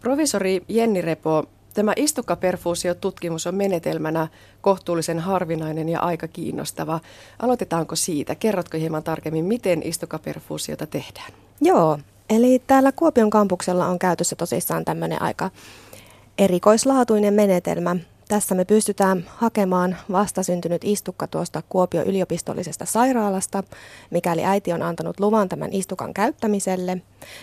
Provisori Jenni Repo, tämä istukkaperfuusiotutkimus on menetelmänä kohtuullisen harvinainen ja aika kiinnostava. Aloitetaanko siitä? Kerrotko hieman tarkemmin, miten istukkaperfuusiota tehdään? Joo, eli täällä Kuopion kampuksella on käytössä tosissaan tämmöinen aika erikoislaatuinen menetelmä, tässä me pystytään hakemaan vastasyntynyt istukka tuosta Kuopio yliopistollisesta sairaalasta, mikäli äiti on antanut luvan tämän istukan käyttämiselle.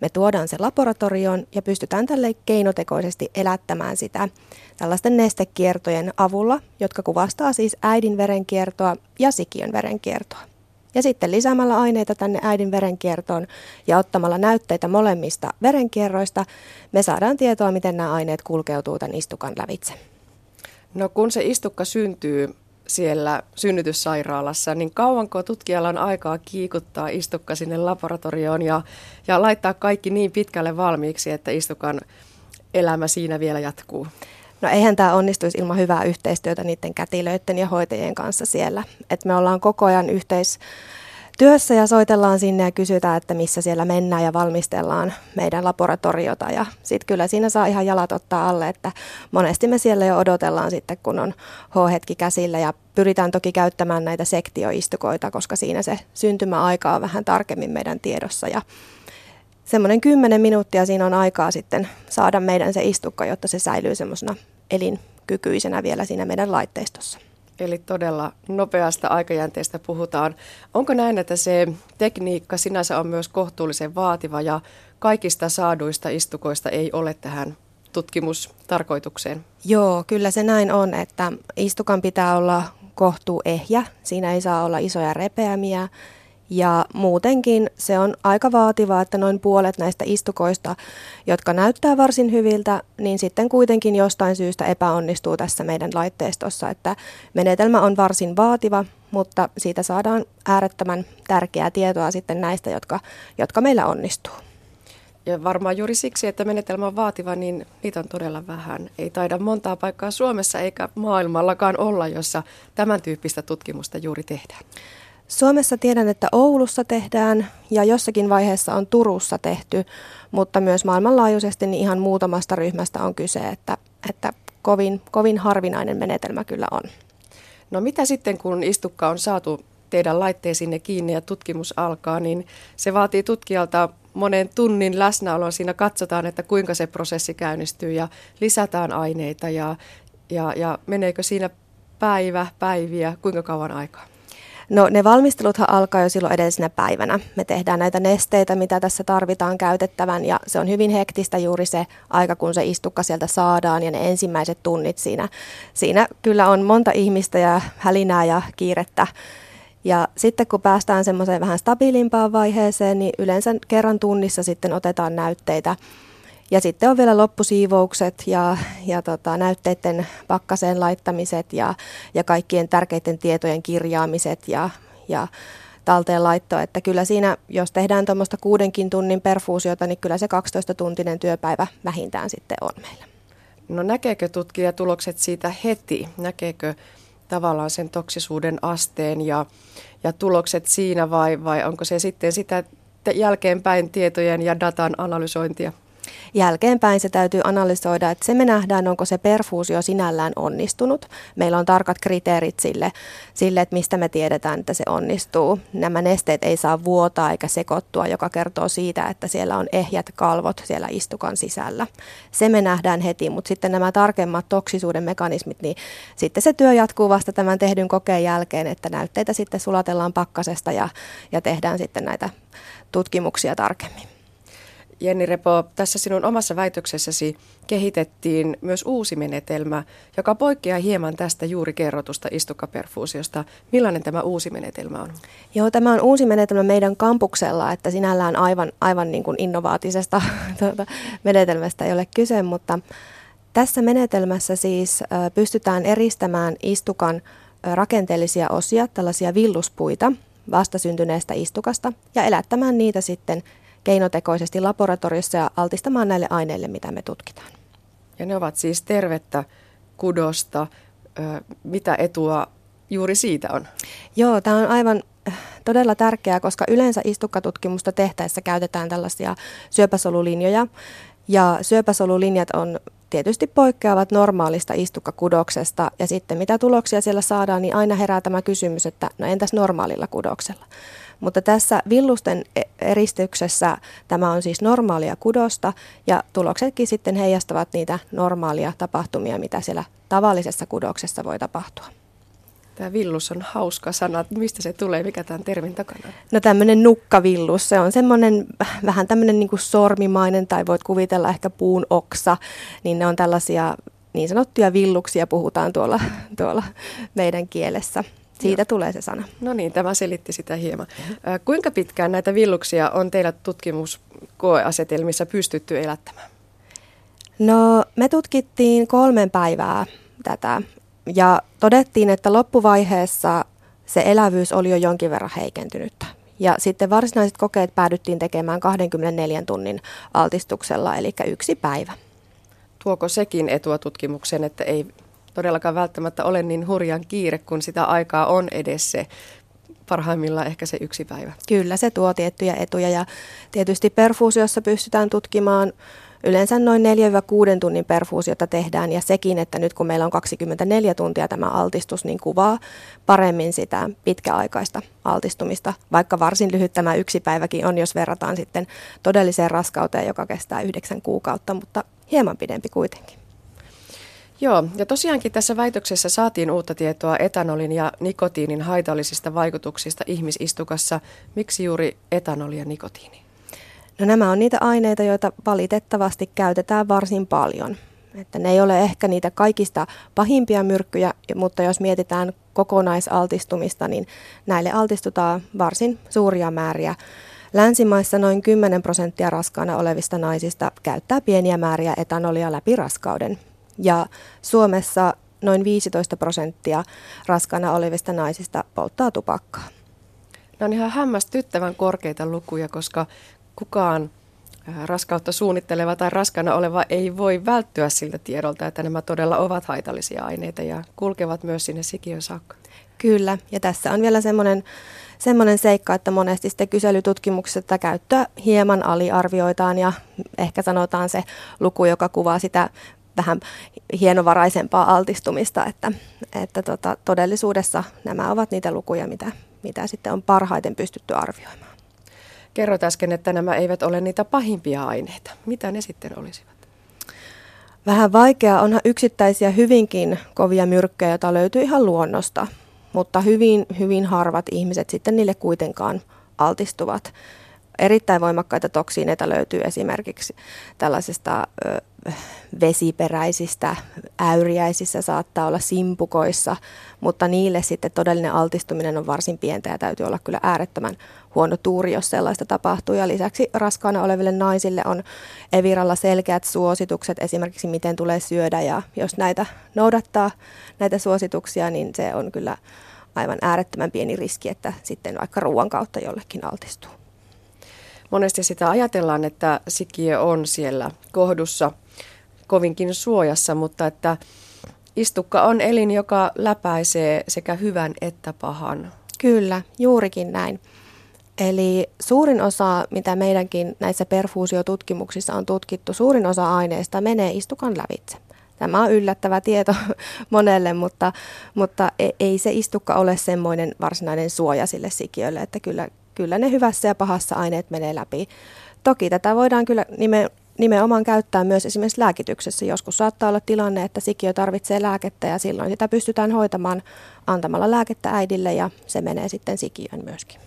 Me tuodaan se laboratorioon ja pystytään tälle keinotekoisesti elättämään sitä tällaisten nestekiertojen avulla, jotka kuvastaa siis äidin verenkiertoa ja sikiön verenkiertoa. Ja sitten lisäämällä aineita tänne äidin verenkiertoon ja ottamalla näytteitä molemmista verenkierroista, me saadaan tietoa, miten nämä aineet kulkeutuu tämän istukan lävitse. No kun se istukka syntyy siellä synnytyssairaalassa, niin kauanko tutkijalla on aikaa kiikuttaa istukka sinne laboratorioon ja, ja laittaa kaikki niin pitkälle valmiiksi, että istukan elämä siinä vielä jatkuu? No eihän tämä onnistuisi ilman hyvää yhteistyötä niiden kätilöiden ja hoitajien kanssa siellä. Et me ollaan koko ajan yhteis työssä ja soitellaan sinne ja kysytään, että missä siellä mennään ja valmistellaan meidän laboratoriota. Ja sitten kyllä siinä saa ihan jalat ottaa alle, että monesti me siellä jo odotellaan sitten, kun on H-hetki käsillä ja pyritään toki käyttämään näitä sektioistukoita, koska siinä se syntymäaika on vähän tarkemmin meidän tiedossa ja semmoinen kymmenen minuuttia siinä on aikaa sitten saada meidän se istukka, jotta se säilyy semmoisena elinkykyisenä vielä siinä meidän laitteistossa. Eli todella nopeasta aikajänteestä puhutaan. Onko näin, että se tekniikka sinänsä on myös kohtuullisen vaativa ja kaikista saaduista istukoista ei ole tähän tutkimustarkoitukseen? Joo, kyllä se näin on, että istukan pitää olla kohtuu ehjä. Siinä ei saa olla isoja repeämiä ja muutenkin se on aika vaativaa, että noin puolet näistä istukoista, jotka näyttää varsin hyviltä, niin sitten kuitenkin jostain syystä epäonnistuu tässä meidän laitteistossa. Että menetelmä on varsin vaativa, mutta siitä saadaan äärettömän tärkeää tietoa sitten näistä, jotka, jotka meillä onnistuu. Ja varmaan juuri siksi, että menetelmä on vaativa, niin niitä on todella vähän. Ei taida montaa paikkaa Suomessa eikä maailmallakaan olla, jossa tämän tyyppistä tutkimusta juuri tehdään. Suomessa tiedän, että Oulussa tehdään ja jossakin vaiheessa on Turussa tehty, mutta myös maailmanlaajuisesti niin ihan muutamasta ryhmästä on kyse, että, että kovin, kovin harvinainen menetelmä kyllä on. No mitä sitten, kun istukka on saatu teidän laitteesinne kiinni ja tutkimus alkaa, niin se vaatii tutkijalta monen tunnin läsnäolon. Siinä katsotaan, että kuinka se prosessi käynnistyy ja lisätään aineita ja, ja, ja meneekö siinä päivä, päiviä, kuinka kauan aikaa? No ne valmisteluthan alkaa jo silloin edellisenä päivänä. Me tehdään näitä nesteitä, mitä tässä tarvitaan käytettävän ja se on hyvin hektistä juuri se aika, kun se istukka sieltä saadaan ja ne ensimmäiset tunnit siinä. Siinä kyllä on monta ihmistä ja hälinää ja kiirettä. Ja sitten kun päästään semmoiseen vähän stabiilimpaan vaiheeseen, niin yleensä kerran tunnissa sitten otetaan näytteitä ja sitten on vielä loppusiivoukset ja, ja tota, näytteiden pakkaseen laittamiset ja, ja kaikkien tärkeiden tietojen kirjaamiset ja, ja talteen laitto. Että kyllä siinä, jos tehdään tuommoista kuudenkin tunnin perfuusiota, niin kyllä se 12-tuntinen työpäivä vähintään sitten on meillä. No näkeekö tutkija tulokset siitä heti? Näkeekö tavallaan sen toksisuuden asteen ja, ja tulokset siinä vai, vai onko se sitten sitä jälkeenpäin tietojen ja datan analysointia? Jälkeenpäin se täytyy analysoida, että se me nähdään, onko se perfuusio sinällään onnistunut. Meillä on tarkat kriteerit sille, sille, että mistä me tiedetään, että se onnistuu. Nämä nesteet ei saa vuotaa eikä sekoittua, joka kertoo siitä, että siellä on ehjät kalvot siellä istukan sisällä. Se me nähdään heti, mutta sitten nämä tarkemmat toksisuuden mekanismit, niin sitten se työ jatkuu vasta tämän tehdyn kokeen jälkeen, että näytteitä sitten sulatellaan pakkasesta ja, ja tehdään sitten näitä tutkimuksia tarkemmin. Jenni Repo, tässä sinun omassa väitöksessäsi kehitettiin myös uusi menetelmä, joka poikkeaa hieman tästä juuri kerrotusta istukkaperfuusiosta. Millainen tämä uusi menetelmä on? Joo, tämä on uusi menetelmä meidän kampuksella, että sinällään aivan, aivan niin kuin innovaatisesta tuota, menetelmästä ei ole kyse, mutta tässä menetelmässä siis pystytään eristämään istukan rakenteellisia osia, tällaisia villuspuita, vastasyntyneestä istukasta ja elättämään niitä sitten keinotekoisesti laboratoriossa ja altistamaan näille aineille, mitä me tutkitaan. Ja ne ovat siis tervettä kudosta. Mitä etua juuri siitä on? Joo, tämä on aivan äh, todella tärkeää, koska yleensä istukkatutkimusta tehtäessä käytetään tällaisia syöpäsolulinjoja, Ja syöpäsolulinjat on tietysti poikkeavat normaalista istukkakudoksesta ja sitten mitä tuloksia siellä saadaan, niin aina herää tämä kysymys, että no entäs normaalilla kudoksella. Mutta tässä villusten e- eristyksessä tämä on siis normaalia kudosta ja tuloksetkin sitten heijastavat niitä normaalia tapahtumia, mitä siellä tavallisessa kudoksessa voi tapahtua. Tämä villus on hauska sana. Mistä se tulee? Mikä tämän termin takana? No tämmöinen nukkavillus. Se on semmoinen vähän tämmöinen niin kuin sormimainen tai voit kuvitella ehkä puun oksa. Niin ne on tällaisia niin sanottuja villuksia puhutaan tuolla, tuolla meidän kielessä. Siitä Joo. tulee se sana. No niin, tämä selitti sitä hieman. Kuinka pitkään näitä villuksia on teillä tutkimuskoeasetelmissa pystytty elättämään? No me tutkittiin kolmen päivää tätä ja todettiin, että loppuvaiheessa se elävyys oli jo jonkin verran heikentynyttä. Ja sitten varsinaiset kokeet päädyttiin tekemään 24 tunnin altistuksella, eli yksi päivä. Tuoko sekin etua tutkimukseen, että ei todellakaan välttämättä ole niin hurjan kiire, kun sitä aikaa on edessä parhaimmillaan ehkä se yksi päivä. Kyllä, se tuo tiettyjä etuja ja tietysti perfuusiossa pystytään tutkimaan yleensä noin 4-6 tunnin perfuusiota tehdään ja sekin, että nyt kun meillä on 24 tuntia tämä altistus, niin kuvaa paremmin sitä pitkäaikaista altistumista, vaikka varsin lyhyt tämä yksi päiväkin on, jos verrataan sitten todelliseen raskauteen, joka kestää yhdeksän kuukautta, mutta hieman pidempi kuitenkin. Joo, ja tosiaankin tässä väitöksessä saatiin uutta tietoa etanolin ja nikotiinin haitallisista vaikutuksista ihmisistukassa. Miksi juuri etanoli ja nikotiini? No nämä on niitä aineita, joita valitettavasti käytetään varsin paljon. Että ne ei ole ehkä niitä kaikista pahimpia myrkkyjä, mutta jos mietitään kokonaisaltistumista, niin näille altistutaan varsin suuria määriä. Länsimaissa noin 10 prosenttia raskaana olevista naisista käyttää pieniä määriä etanolia läpi raskauden. Ja Suomessa noin 15 prosenttia raskaana olevista naisista polttaa tupakkaa. Ne on ihan hämmästyttävän korkeita lukuja, koska kukaan äh, raskautta suunnitteleva tai raskana oleva ei voi välttyä siltä tiedolta, että nämä todella ovat haitallisia aineita ja kulkevat myös sinne sikiön saakka. Kyllä, ja tässä on vielä semmoinen, semmoinen seikka, että monesti sitten kyselytutkimuksessa käyttöä hieman aliarvioitaan ja ehkä sanotaan se luku, joka kuvaa sitä vähän hienovaraisempaa altistumista, että, että tota, todellisuudessa nämä ovat niitä lukuja, mitä, mitä sitten on parhaiten pystytty arvioimaan. Kerroit äsken, että nämä eivät ole niitä pahimpia aineita. Mitä ne sitten olisivat? Vähän vaikea. Onhan yksittäisiä hyvinkin kovia myrkkyjä, joita löytyy ihan luonnosta, mutta hyvin, hyvin harvat ihmiset sitten niille kuitenkaan altistuvat. Erittäin voimakkaita toksiineita löytyy esimerkiksi tällaisesta vesiperäisistä äyriäisissä, saattaa olla simpukoissa, mutta niille sitten todellinen altistuminen on varsin pientä ja täytyy olla kyllä äärettömän huono tuuri, jos sellaista tapahtuu. Ja lisäksi raskaana oleville naisille on Eviralla selkeät suositukset esimerkiksi miten tulee syödä ja jos näitä noudattaa näitä suosituksia, niin se on kyllä aivan äärettömän pieni riski, että sitten vaikka ruoan kautta jollekin altistuu. Monesti sitä ajatellaan, että sikiö on siellä kohdussa kovinkin suojassa, mutta että istukka on elin, joka läpäisee sekä hyvän että pahan. Kyllä, juurikin näin. Eli suurin osa, mitä meidänkin näissä perfuusiotutkimuksissa on tutkittu, suurin osa aineista menee istukan lävitse. Tämä on yllättävä tieto monelle, mutta, mutta e, ei se istukka ole semmoinen varsinainen suoja sille sikiölle, että kyllä, kyllä ne hyvässä ja pahassa aineet menee läpi. Toki tätä voidaan kyllä nime, nimenomaan käyttää myös esimerkiksi lääkityksessä. Joskus saattaa olla tilanne, että sikiö tarvitsee lääkettä ja silloin sitä pystytään hoitamaan antamalla lääkettä äidille ja se menee sitten sikiön myöskin.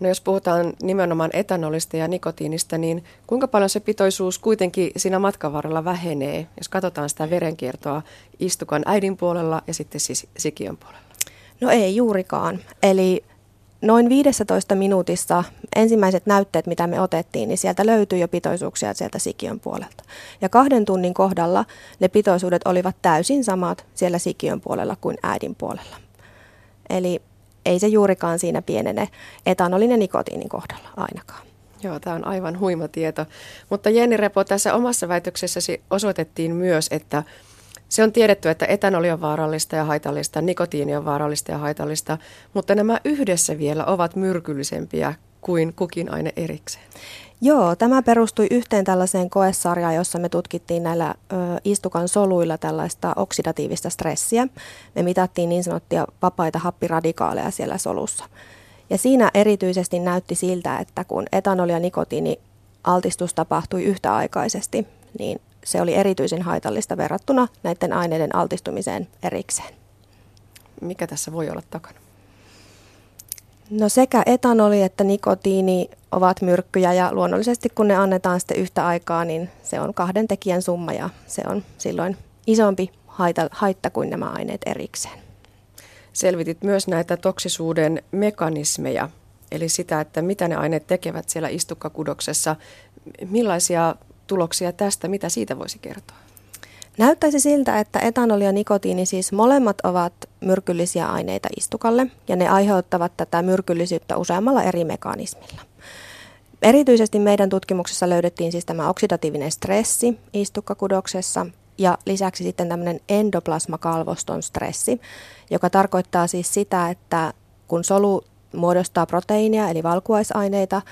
No jos puhutaan nimenomaan etanolista ja nikotiinista, niin kuinka paljon se pitoisuus kuitenkin siinä matkan varrella vähenee, jos katsotaan sitä verenkiertoa istukan äidin puolella ja sitten siis sikiön puolella? No ei juurikaan. Eli noin 15 minuutissa ensimmäiset näytteet, mitä me otettiin, niin sieltä löytyi jo pitoisuuksia sieltä sikiön puolelta. Ja kahden tunnin kohdalla ne pitoisuudet olivat täysin samat siellä sikiön puolella kuin äidin puolella. Eli ei se juurikaan siinä pienene etanolin ja nikotiinin kohdalla ainakaan. Joo, tämä on aivan huima tieto. Mutta Jenni Repo, tässä omassa väitöksessäsi osoitettiin myös, että se on tiedetty, että etanoli on vaarallista ja haitallista, nikotiini on vaarallista ja haitallista, mutta nämä yhdessä vielä ovat myrkyllisempiä kuin kukin aine erikseen. Joo, tämä perustui yhteen tällaiseen koesarjaan, jossa me tutkittiin näillä ö, istukan soluilla tällaista oksidatiivista stressiä. Me mitattiin niin sanottuja vapaita happiradikaaleja siellä solussa. Ja siinä erityisesti näytti siltä, että kun etanoli ja nikotiini altistus tapahtui yhtäaikaisesti, niin se oli erityisen haitallista verrattuna näiden aineiden altistumiseen erikseen. Mikä tässä voi olla takana? No sekä etanoli että nikotiini ovat myrkkyjä ja luonnollisesti kun ne annetaan sitten yhtä aikaa, niin se on kahden tekijän summa ja se on silloin isompi haita, haitta kuin nämä aineet erikseen. Selvitit myös näitä toksisuuden mekanismeja, eli sitä, että mitä ne aineet tekevät siellä istukkakudoksessa. Millaisia tuloksia tästä, mitä siitä voisi kertoa? Näyttäisi siltä, että etanoli ja nikotiini siis molemmat ovat myrkyllisiä aineita istukalle ja ne aiheuttavat tätä myrkyllisyyttä useammalla eri mekanismilla. Erityisesti meidän tutkimuksessa löydettiin siis tämä oksidatiivinen stressi istukkakudoksessa ja lisäksi sitten tämmöinen endoplasmakalvoston stressi, joka tarkoittaa siis sitä, että kun solu muodostaa proteiinia eli valkuaisaineita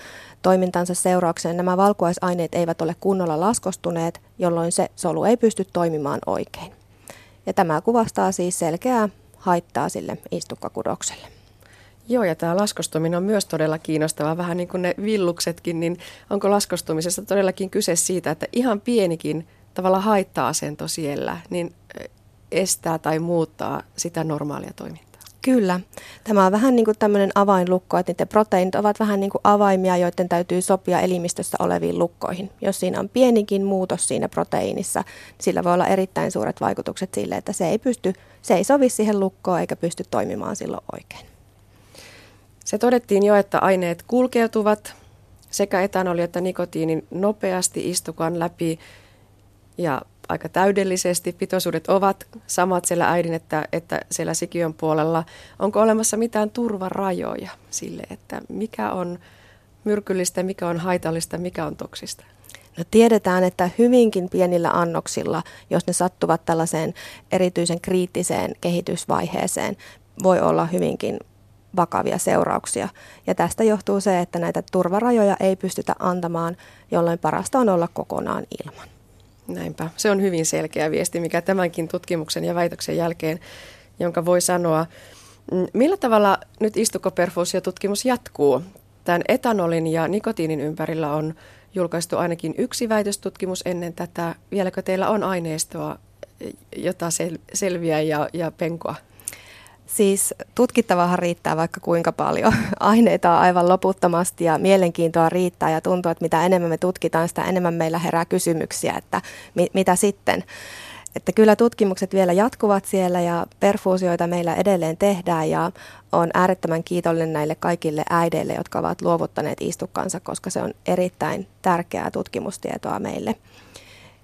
toimintansa seurauksena, nämä valkuaisaineet eivät ole kunnolla laskostuneet, jolloin se solu ei pysty toimimaan oikein. Ja tämä kuvastaa siis selkeää haittaa sille istukkakudokselle. Joo, ja tämä laskostuminen on myös todella kiinnostavaa, vähän niin kuin ne villuksetkin, niin onko laskostumisessa todellakin kyse siitä, että ihan pienikin tavalla haitta-asento siellä, niin estää tai muuttaa sitä normaalia toimintaa? Kyllä. Tämä on vähän niin kuin tämmöinen avainlukko, että niiden proteiinit ovat vähän niin kuin avaimia, joiden täytyy sopia elimistössä oleviin lukkoihin. Jos siinä on pienikin muutos siinä proteiinissa, niin sillä voi olla erittäin suuret vaikutukset sille, että se ei, pysty, se ei sovi siihen lukkoon eikä pysty toimimaan silloin oikein. Se todettiin jo, että aineet kulkeutuvat sekä etanoli että nikotiinin nopeasti istukan läpi ja aika täydellisesti. Pitoisuudet ovat samat siellä äidin että, että siellä sikiön puolella. Onko olemassa mitään turvarajoja sille, että mikä on myrkyllistä, mikä on haitallista, mikä on toksista? No tiedetään, että hyvinkin pienillä annoksilla, jos ne sattuvat tällaiseen erityisen kriittiseen kehitysvaiheeseen, voi olla hyvinkin vakavia seurauksia. Ja tästä johtuu se, että näitä turvarajoja ei pystytä antamaan, jolloin parasta on olla kokonaan ilman. Näinpä. Se on hyvin selkeä viesti, mikä tämänkin tutkimuksen ja väitöksen jälkeen, jonka voi sanoa. Mm, millä tavalla nyt istukkoperfuusiotutkimus jatkuu? Tämän etanolin ja nikotiinin ympärillä on julkaistu ainakin yksi väitöstutkimus ennen tätä. Vieläkö teillä on aineistoa, jota sel- selviää ja, ja penkoa? Siis tutkittavahan riittää vaikka kuinka paljon. Aineita on aivan loputtomasti ja mielenkiintoa riittää ja tuntuu, että mitä enemmän me tutkitaan, sitä enemmän meillä herää kysymyksiä, että mi- mitä sitten. Että kyllä tutkimukset vielä jatkuvat siellä ja perfuusioita meillä edelleen tehdään ja on äärettömän kiitollinen näille kaikille äideille, jotka ovat luovuttaneet istukkansa, koska se on erittäin tärkeää tutkimustietoa meille.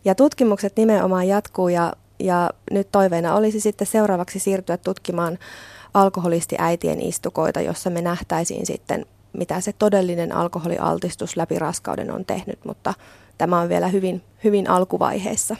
Ja tutkimukset nimenomaan jatkuu ja ja nyt toiveena olisi sitten seuraavaksi siirtyä tutkimaan alkoholistiäitien istukoita, jossa me nähtäisiin sitten, mitä se todellinen alkoholialtistus läpi raskauden on tehnyt, mutta tämä on vielä hyvin, hyvin alkuvaiheessa.